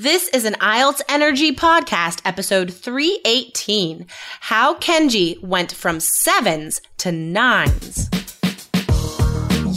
This is an IELTS Energy podcast, episode 318 How Kenji Went from Sevens to Nines.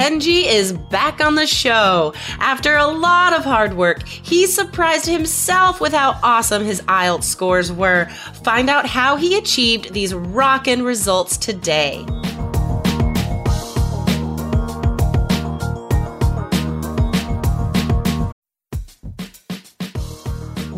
Kenji is back on the show. After a lot of hard work, he surprised himself with how awesome his IELTS scores were. Find out how he achieved these rockin' results today.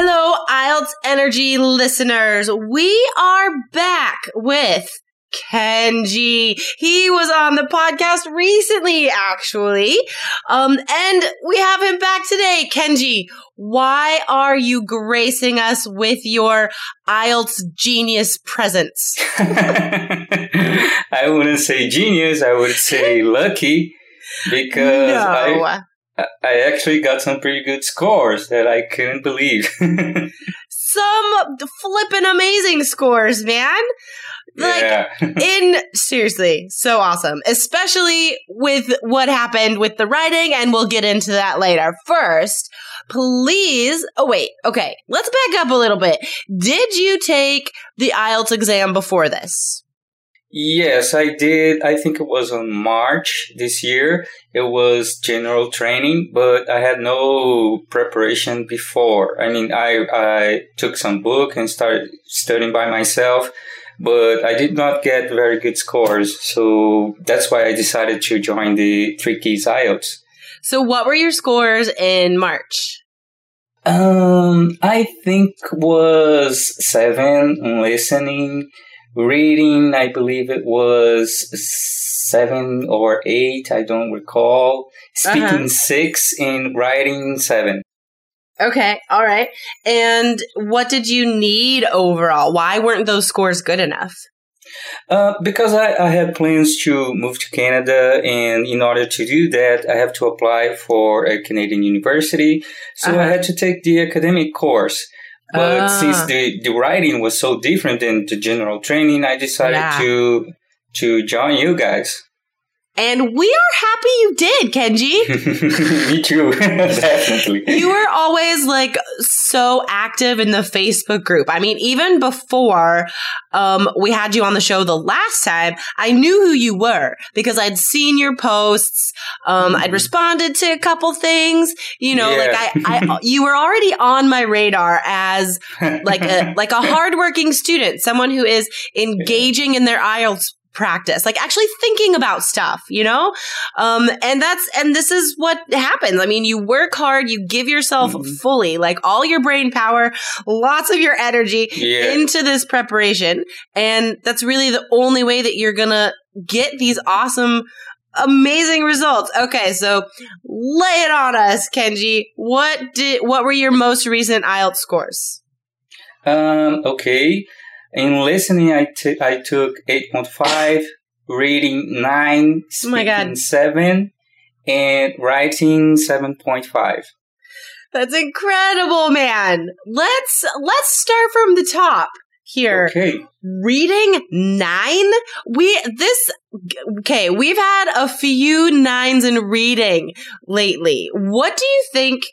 Hello, IELTS Energy listeners. We are back with Kenji. He was on the podcast recently, actually. Um, and we have him back today. Kenji, why are you gracing us with your IELTS genius presence? I wouldn't say genius, I would say lucky because no. I I actually got some pretty good scores that I couldn't believe. some flippin' amazing scores, man. Like, yeah. in seriously, so awesome, especially with what happened with the writing, and we'll get into that later. First, please. Oh, wait. Okay. Let's back up a little bit. Did you take the IELTS exam before this? Yes, I did. I think it was on March this year. It was general training, but I had no preparation before. I mean, I, I took some book and started studying by myself, but I did not get very good scores. So that's why I decided to join the Three Keys IELTS. So what were your scores in March? Um, I think was seven listening reading i believe it was seven or eight i don't recall speaking uh-huh. six and writing seven okay all right and what did you need overall why weren't those scores good enough uh, because I, I had plans to move to Canada, and in order to do that, I have to apply for a Canadian university. So uh-huh. I had to take the academic course. But uh. since the, the writing was so different than the general training, I decided yeah. to to join you guys. And we are happy you did, Kenji. Me too, definitely. You were always like so active in the Facebook group. I mean, even before um, we had you on the show the last time, I knew who you were because I'd seen your posts. Um, mm-hmm. I'd responded to a couple things. You know, yeah. like I, I, you were already on my radar as like a like a hardworking student, someone who is engaging in their IELTS practice, like actually thinking about stuff, you know? Um, and that's, and this is what happens. I mean, you work hard, you give yourself mm-hmm. fully, like all your brain power, lots of your energy yeah. into this preparation. And that's really the only way that you're gonna get these awesome amazing results. Okay, so lay it on us, Kenji. What did what were your most recent IELTS scores? Um, okay. In listening, I, t- I took 8.5, reading 9, speaking oh my God. 7, and writing 7.5. That's incredible, man. Let's let's start from the top here. Okay. Reading 9? We this okay, we've had a few nines in reading lately. What do you think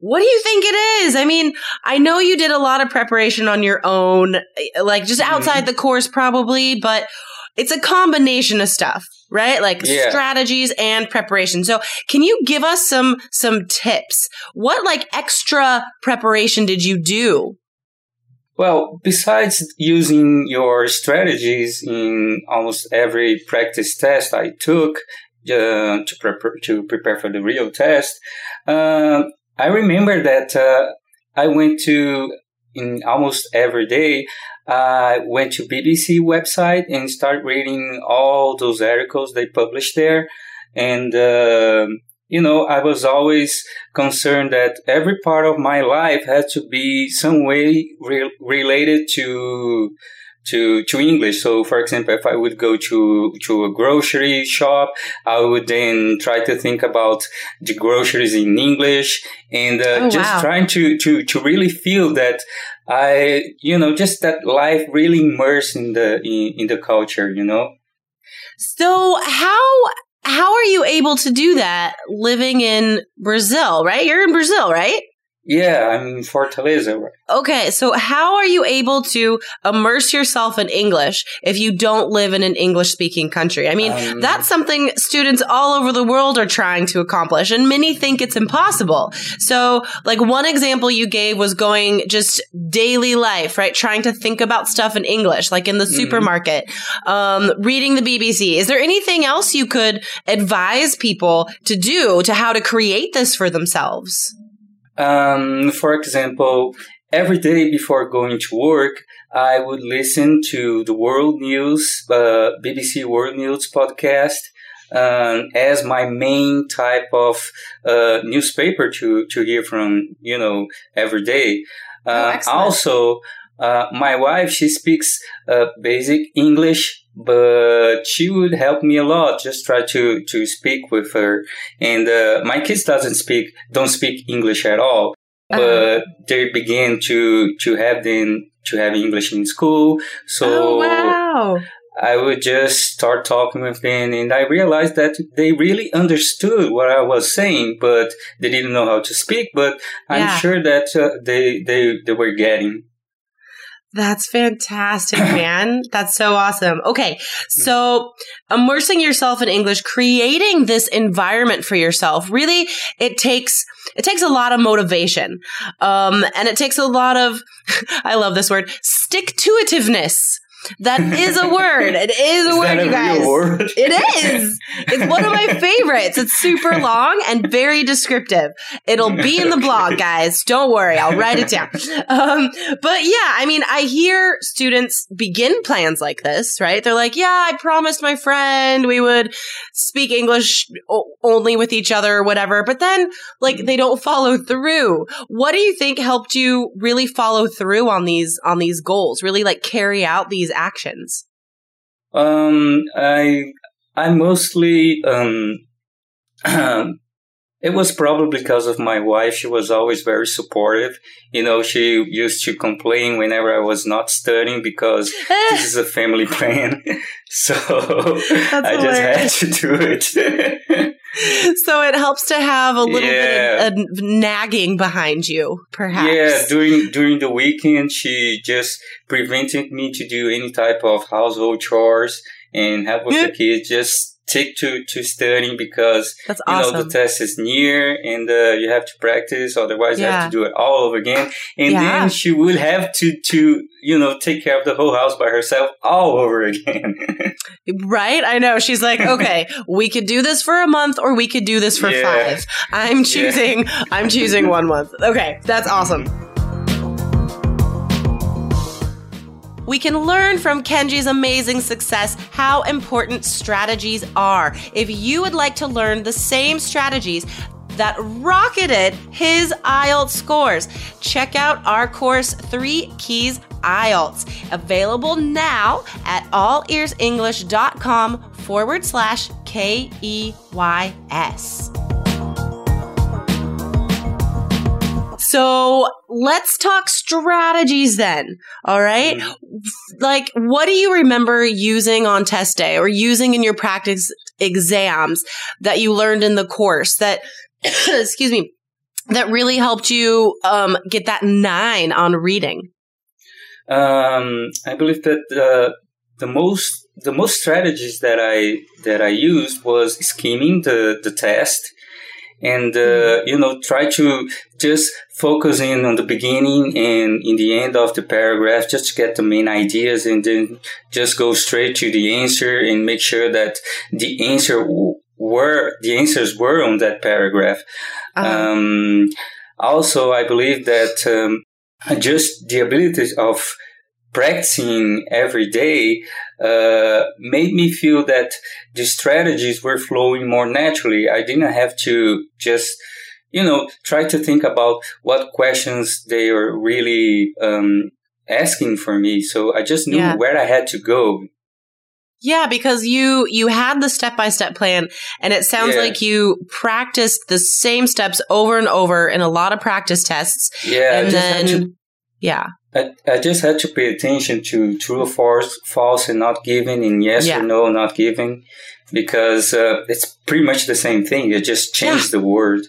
what do you think it is? I mean, I know you did a lot of preparation on your own, like just mm-hmm. outside mm-hmm. the course, probably, but it's a combination of stuff, right? Like Yeah. strategies and preparation. So can you give us some, some tips? What like extra preparation did you do? Well, besides using your strategies in almost every practice test I took uh, to prepare to prepare for the real test, uh, I remember that uh, I went to in almost every day. I went to BBC website and started reading all those articles they published there, and um you know I was always concerned that every part of my life had to be some way re- related to to to English. So, for example, if I would go to to a grocery shop, I would then try to think about the groceries in English and uh, Oh, just wow. trying to to to really feel that I, you know, just that life really immersed in the in, in the culture. You know. So how, how are you able to do that living in Brazil, right? You're in Brazil, right? Yeah, I'm in Fortaleza. Okay, so how are you able to immerse yourself in English if you don't live in an English speaking country? I mean, Um, that's something students all over the world are trying to accomplish, and many think it's impossible. So, like, one example you gave was going just daily life, right? Trying to think about stuff in English, like in the Mhm. supermarket, um, reading the BBC. Is there anything else you could advise people to do to how to create this for themselves? Um, for example, every day before going to work, I would listen to the World News, uh, BBC World News podcast, um, as my main type of uh, newspaper to to hear from. You know, every day. Oh, Uh, excellent. also, uh, my wife she speaks uh, basic English, but she would help me a lot. Just try to to speak with her. And uh, my kids doesn't speak don't speak English at all, Uh-huh. but they begin to to have them to have English in school. So oh, wow. I would just start talking with them, and I realized that they really understood what I was saying, but they didn't know how to speak. But I'm Yeah. sure that uh, they they they were getting. That's fantastic, man. That's so awesome. Okay. So immersing yourself in English, creating this environment for yourself, really, it takes, it takes a lot of motivation. Um, and it takes a lot of, I love this word, stick to itiveness. That is a word. It is a Is word, a you guys. word? It is. It's one of my favorites. It's super long and very descriptive. It'll be in the blog, guys. Don't worry. I'll write it down. Um, but yeah, I mean, I hear students begin plans like this, right? They're like, yeah, I promised my friend we would speak English o- only with each other or whatever. But then like they don't follow through. What do you think helped you really follow through on these, on these goals? Really like carry out these actions? Um, I I mostly um, it was probably because of my wife. She was always very supportive. You know, she used to complain whenever I was not studying because this is a family plan. so I just had to do it. so it helps to have a little Yeah. bit of, of nagging behind you, perhaps. Yeah, during during the weekend, she just prevented me to do any type of household chores and help with the kids. Just stick to to studying because That's you awesome. know the test is near and uh, you have to practice. Otherwise, you have to do it all over again. And Yeah. then she would have to to you know take care of the whole house by herself all over again. right? I know. She's like, okay, we could do this for a month or we could do this for Yeah. five. I'm choosing, I'm choosing one month. Okay, that's awesome. We can learn from Kenji's amazing success how important strategies are. If you would like to learn the same strategies that rocketed his IELTS scores, check out our course, Three Keys IELTS, available now at allearsenglish.com forward slash K E Y S. So let's talk strategies then. All right. Like, what do you remember using on test day or using in your practice exams that you learned in the course that, excuse me, that really helped you um, get that nine on reading? Um, I believe that uh, the most the most strategies that I that I used was scheming the the test and uh, mm-hmm. you know try to just focus in on the beginning and in the end of the paragraph just to get the main ideas and then just go straight to the answer and make sure that the answer w- were the answers were on that paragraph uh-huh. um, also i believe that um, just the ability of practicing every day uh, made me feel that the strategies were flowing more naturally. I didn't have to just, you know, try to think about what questions they are really um, asking for me. So I just knew yeah. where I had to go. Yeah, because you you had the step by step plan, and it sounds yeah. like you practiced the same steps over and over in a lot of practice tests. Yeah, and then to, yeah, I, I just had to pay attention to true or false, false and not giving, and yes yeah. or no, not giving, because uh, it's pretty much the same thing. It just changed yeah. the word.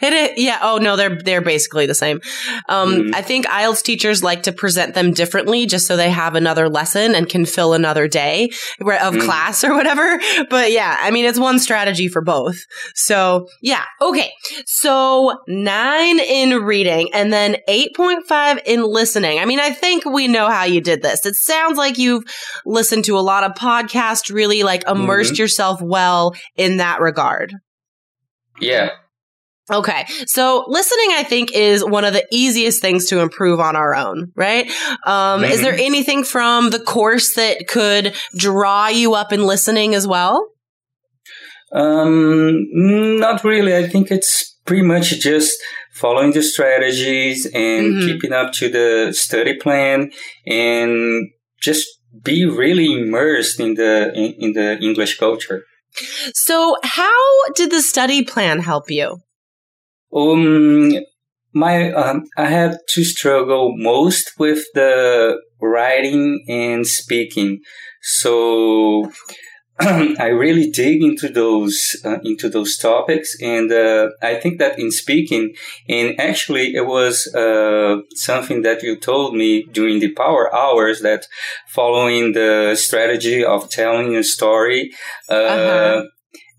It is, yeah. Oh no, they're they're basically the same. Um, mm-hmm. I think IELTS teachers like to present them differently, just so they have another lesson and can fill another day of mm-hmm. class or whatever. But yeah, I mean, it's one strategy for both. So yeah, okay. So nine in reading and then eight point five in listening. I mean, I think we know how you did this. It sounds like you've listened to a lot of podcasts, really like immersed mm-hmm. yourself well in that regard. Yeah, Okay. So listening, I think, is one of the easiest things to improve on our own, right? Um, mm-hmm. Is there anything from the course that could draw you up in listening as well? Um, not really. I think it's pretty much just following the strategies and mm-hmm. keeping up to the study plan and just be really immersed in the in, in the English culture. So, how did the study plan help you? Um, my um, I had to struggle most with the writing and speaking, so I really dig into those uh, into those topics, and uh, I think that in speaking, and actually it was uh, something that you told me during the power hours that following the strategy of telling a story. Uh, uh-huh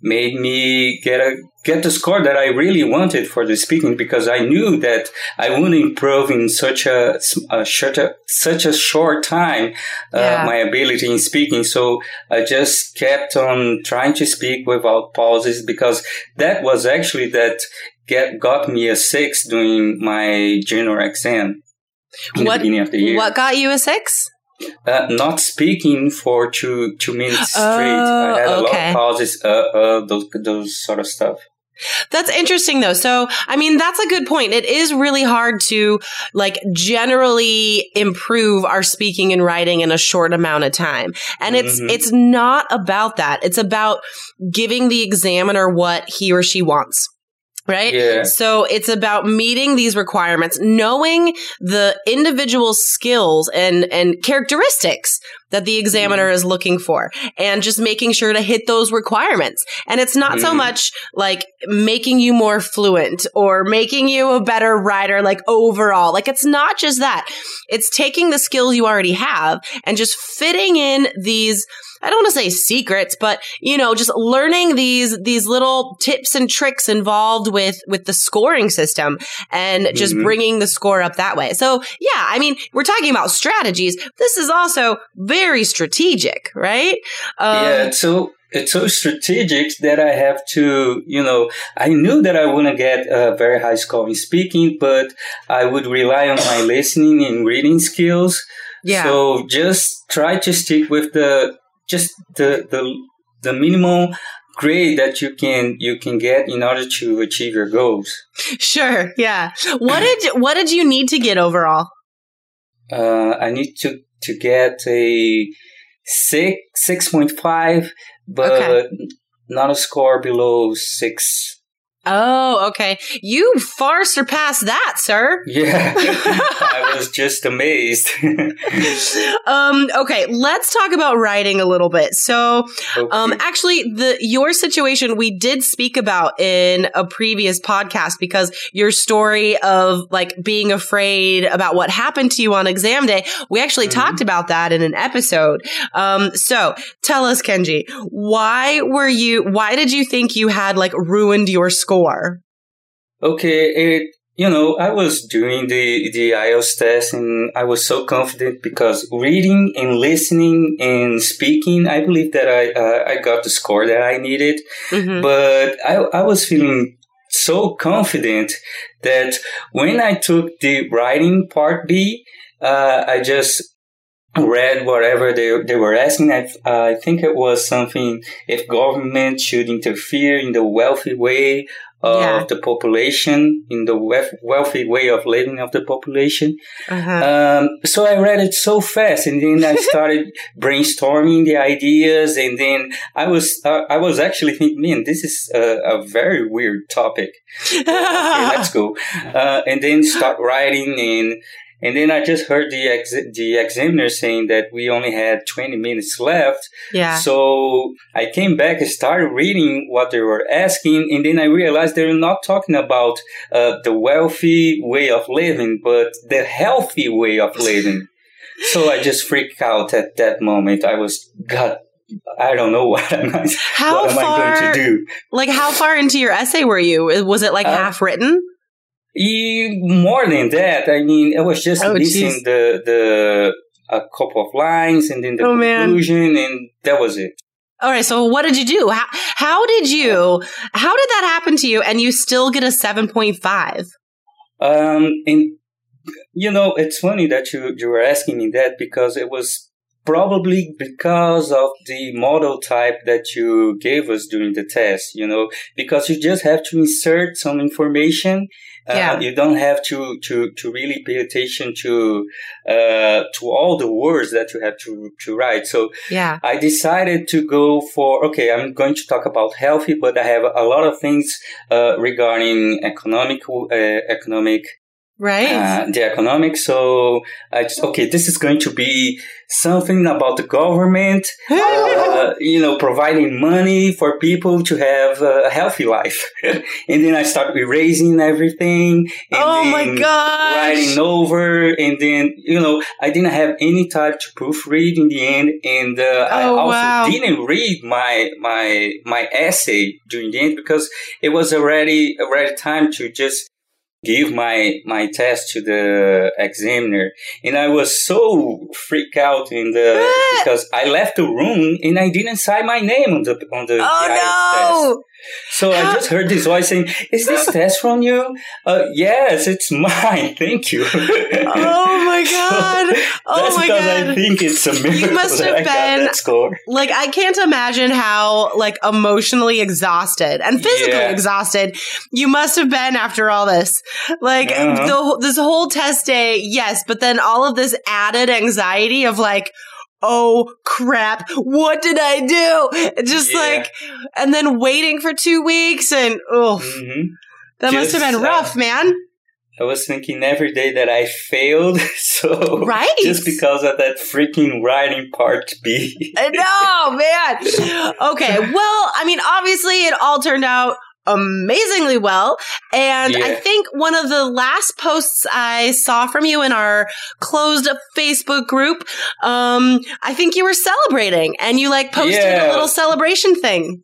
made me get a get the score that I really wanted for the speaking because I knew that I wouldn't improve in such a, a short a, such a short time uh, yeah. my ability in speaking. So I just kept on trying to speak without pauses because that was actually that get got me a six during my general exam. what, What got you a six? Uh, not speaking for two two minutes straight. I had a oh, okay. lot of pauses, uh, uh, those those sort of stuff. That's interesting though. So, I mean, that's a good point. It is really hard to like generally improve our speaking and writing in a short amount of time. And it's, mm-hmm. it's not about that. It's about giving the examiner what he or she wants right? Yeah. So it's about meeting these requirements, knowing the individual skills and, and characteristics that the examiner mm. is looking for and just making sure to hit those requirements. And it's not mm. so much like making you more fluent or making you a better writer, like overall. Like it's not just that. It's taking the skills you already have and just fitting in these I don't want to say secrets, but you know, just learning these these little tips and tricks involved with with the scoring system and just mm-hmm. bringing the score up that way. So, yeah, I mean, we're talking about strategies. This is also very strategic, right? Um, yeah, so it's so strategic that I have to, you know, I knew that I wouldn't get a very high score in speaking, but I would rely on my listening and reading skills. Yeah. So just try to stick with the just the the the minimum grade that you can you can get in order to achieve your goals. Sure. Yeah. What did what did you need to get overall? Uh, I need to to get a six six point five, but okay. not a score below six Oh, okay. You far surpassed that, sir. Yeah, I was just amazed. um, okay, let's talk about writing a little bit. So, Okay. um, actually, the your situation we did speak about in a previous podcast because your story of like being afraid about what happened to you on exam day, we actually Mhm. talked about that in an episode. Um, so tell us, Kenji, why were you? Why did you think you had like ruined your score? Okay, it you know I was doing the the IELTS test and I was so confident because reading and listening and speaking, I believe that I uh, I got the score that I needed. Mhm. But I I was feeling so confident that when I took the writing part B, uh, I just read whatever they they were asking. I I think it was something if government should interfere in the wealthy way of Yeah. the population, in the wealth- wealthy way of living of the population. Uh-huh. Um, so I read it so fast, and then I started brainstorming the ideas, and then I was uh, I was actually thinking, man, this is a, a very weird topic. Okay, let's go, uh, and then start writing, and and then I just heard the ex- the examiner saying that we only had twenty minutes left. yeah. So I came back and started reading what they were asking, and then I realized they're not talking about uh, the wealthy way of living, but the healthy way of living. so I just freaked out at that moment. I was, God, I don't know what am I, How what am I going to do. Like, how far into your essay were you? Was it like Uh, half written? E- more than that, I mean, I was just Oh, missing jeez. the the a couple of lines, and then the Oh, man. conclusion, and that was it. All right. So, what did you do? How, how did you? How did that happen to you? And you still get a seven point five? Um, and you know, it's funny that you you were asking me that because it was probably because of the model type that you gave us during the test. You know, because you just have to insert some information. Uh, Yeah. You don't have to, to, to really pay attention to uh, to all the words that you have to, to write. So Yeah. I decided to go for okay. I'm going to talk about healthy, but I have a lot of things uh, regarding economic uh, economic Right. uh, the economics. So I just okay. This is going to be something about the government. Uh, you know, providing money for people to have a healthy life, and then I start erasing everything. And oh my gosh. writing over and then you know i didn't have any time to proofread in the end and uh, i Oh, also wow. didn't read my my my essay during the end because it was already already time to just give my my test to the examiner and i was so freaked out in the because i left the room and i didn't sign my name on the on the Oh IELTS test. So I just heard this voice saying, "Is this test from you?" Uh, yes, it's mine. Thank you. Oh my god. Oh That's my because I think it's a miracle must have been- that score. Like I can't imagine how like emotionally exhausted and physically Yeah. exhausted you must have been after all this. Like Uh-huh. the this whole test day, yes, but then all of this added anxiety of like Oh crap, what did I do? Just Yeah. like, and then waiting for two weeks and, oh, hmm that must have Just, been uh, rough, man. I was thinking every day that I failed, so Right. just because of that freaking writing part B. I know, man. Okay, well, I mean, obviously, it all turned out amazingly well. And I think one of the last posts I saw from you in our closed Facebook group, um, I think you were celebrating and you like posted Yeah. a little celebration thing.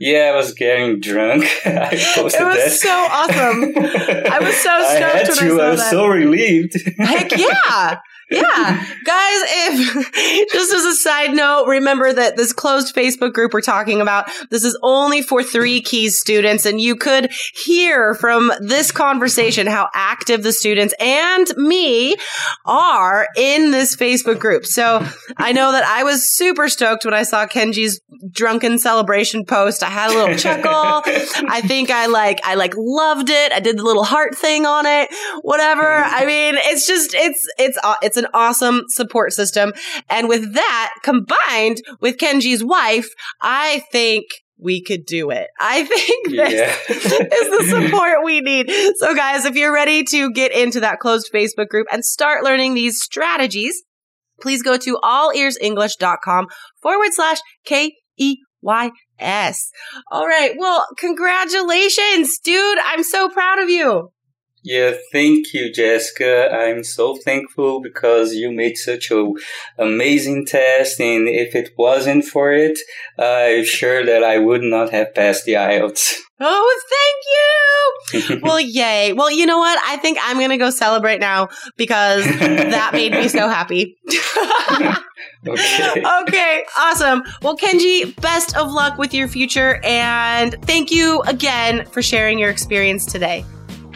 yeah, I was getting drunk. I posted that. It was that. so awesome. I was so I stoked had when I to. saw I was that. so relieved. Heck yeah. Yeah. Guys, if just as a side note, remember that this closed Facebook group we're talking about, this is only for three keys students. And you could hear from this conversation how active the students and me are in this Facebook group. So I know that I was super stoked when I saw Kenji's drunken celebration post. I had a little chuckle. I think I like, I like loved it. I did the little heart thing on it, whatever. I mean, it's just, it's, it's, aw- it's an awesome support system. And with that combined with Kenji's wife, I think we could do it. I think this yeah. is the support we need. So, guys, if you're ready to get into that closed Facebook group and start learning these strategies, please go to allearsenglish.com forward slash K E Y S. All right. Well, congratulations, dude. I'm so proud of you. Yeah, thank you, Jessica. I'm so thankful because you made such an amazing test, and if it wasn't for it, I'm sure that I would not have passed the IELTS. Oh, thank you! well, yay! Well, you know what? I think I'm gonna go celebrate now because that made me so happy. okay. Okay, awesome. Well, Kenji, best of luck with your future, and thank you again for sharing your experience today.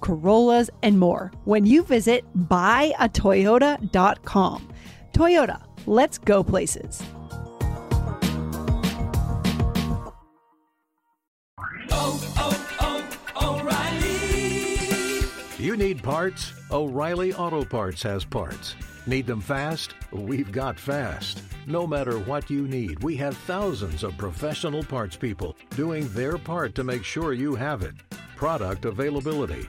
Corollas, and more when you visit buyatoyota.com. Toyota, let's go places. Oh, oh, oh, O'Reilly! You need parts? O'Reilly Auto Parts has parts. Need them fast? We've got fast. No matter what you need, we have thousands of professional parts people doing their part to make sure you have it. Product availability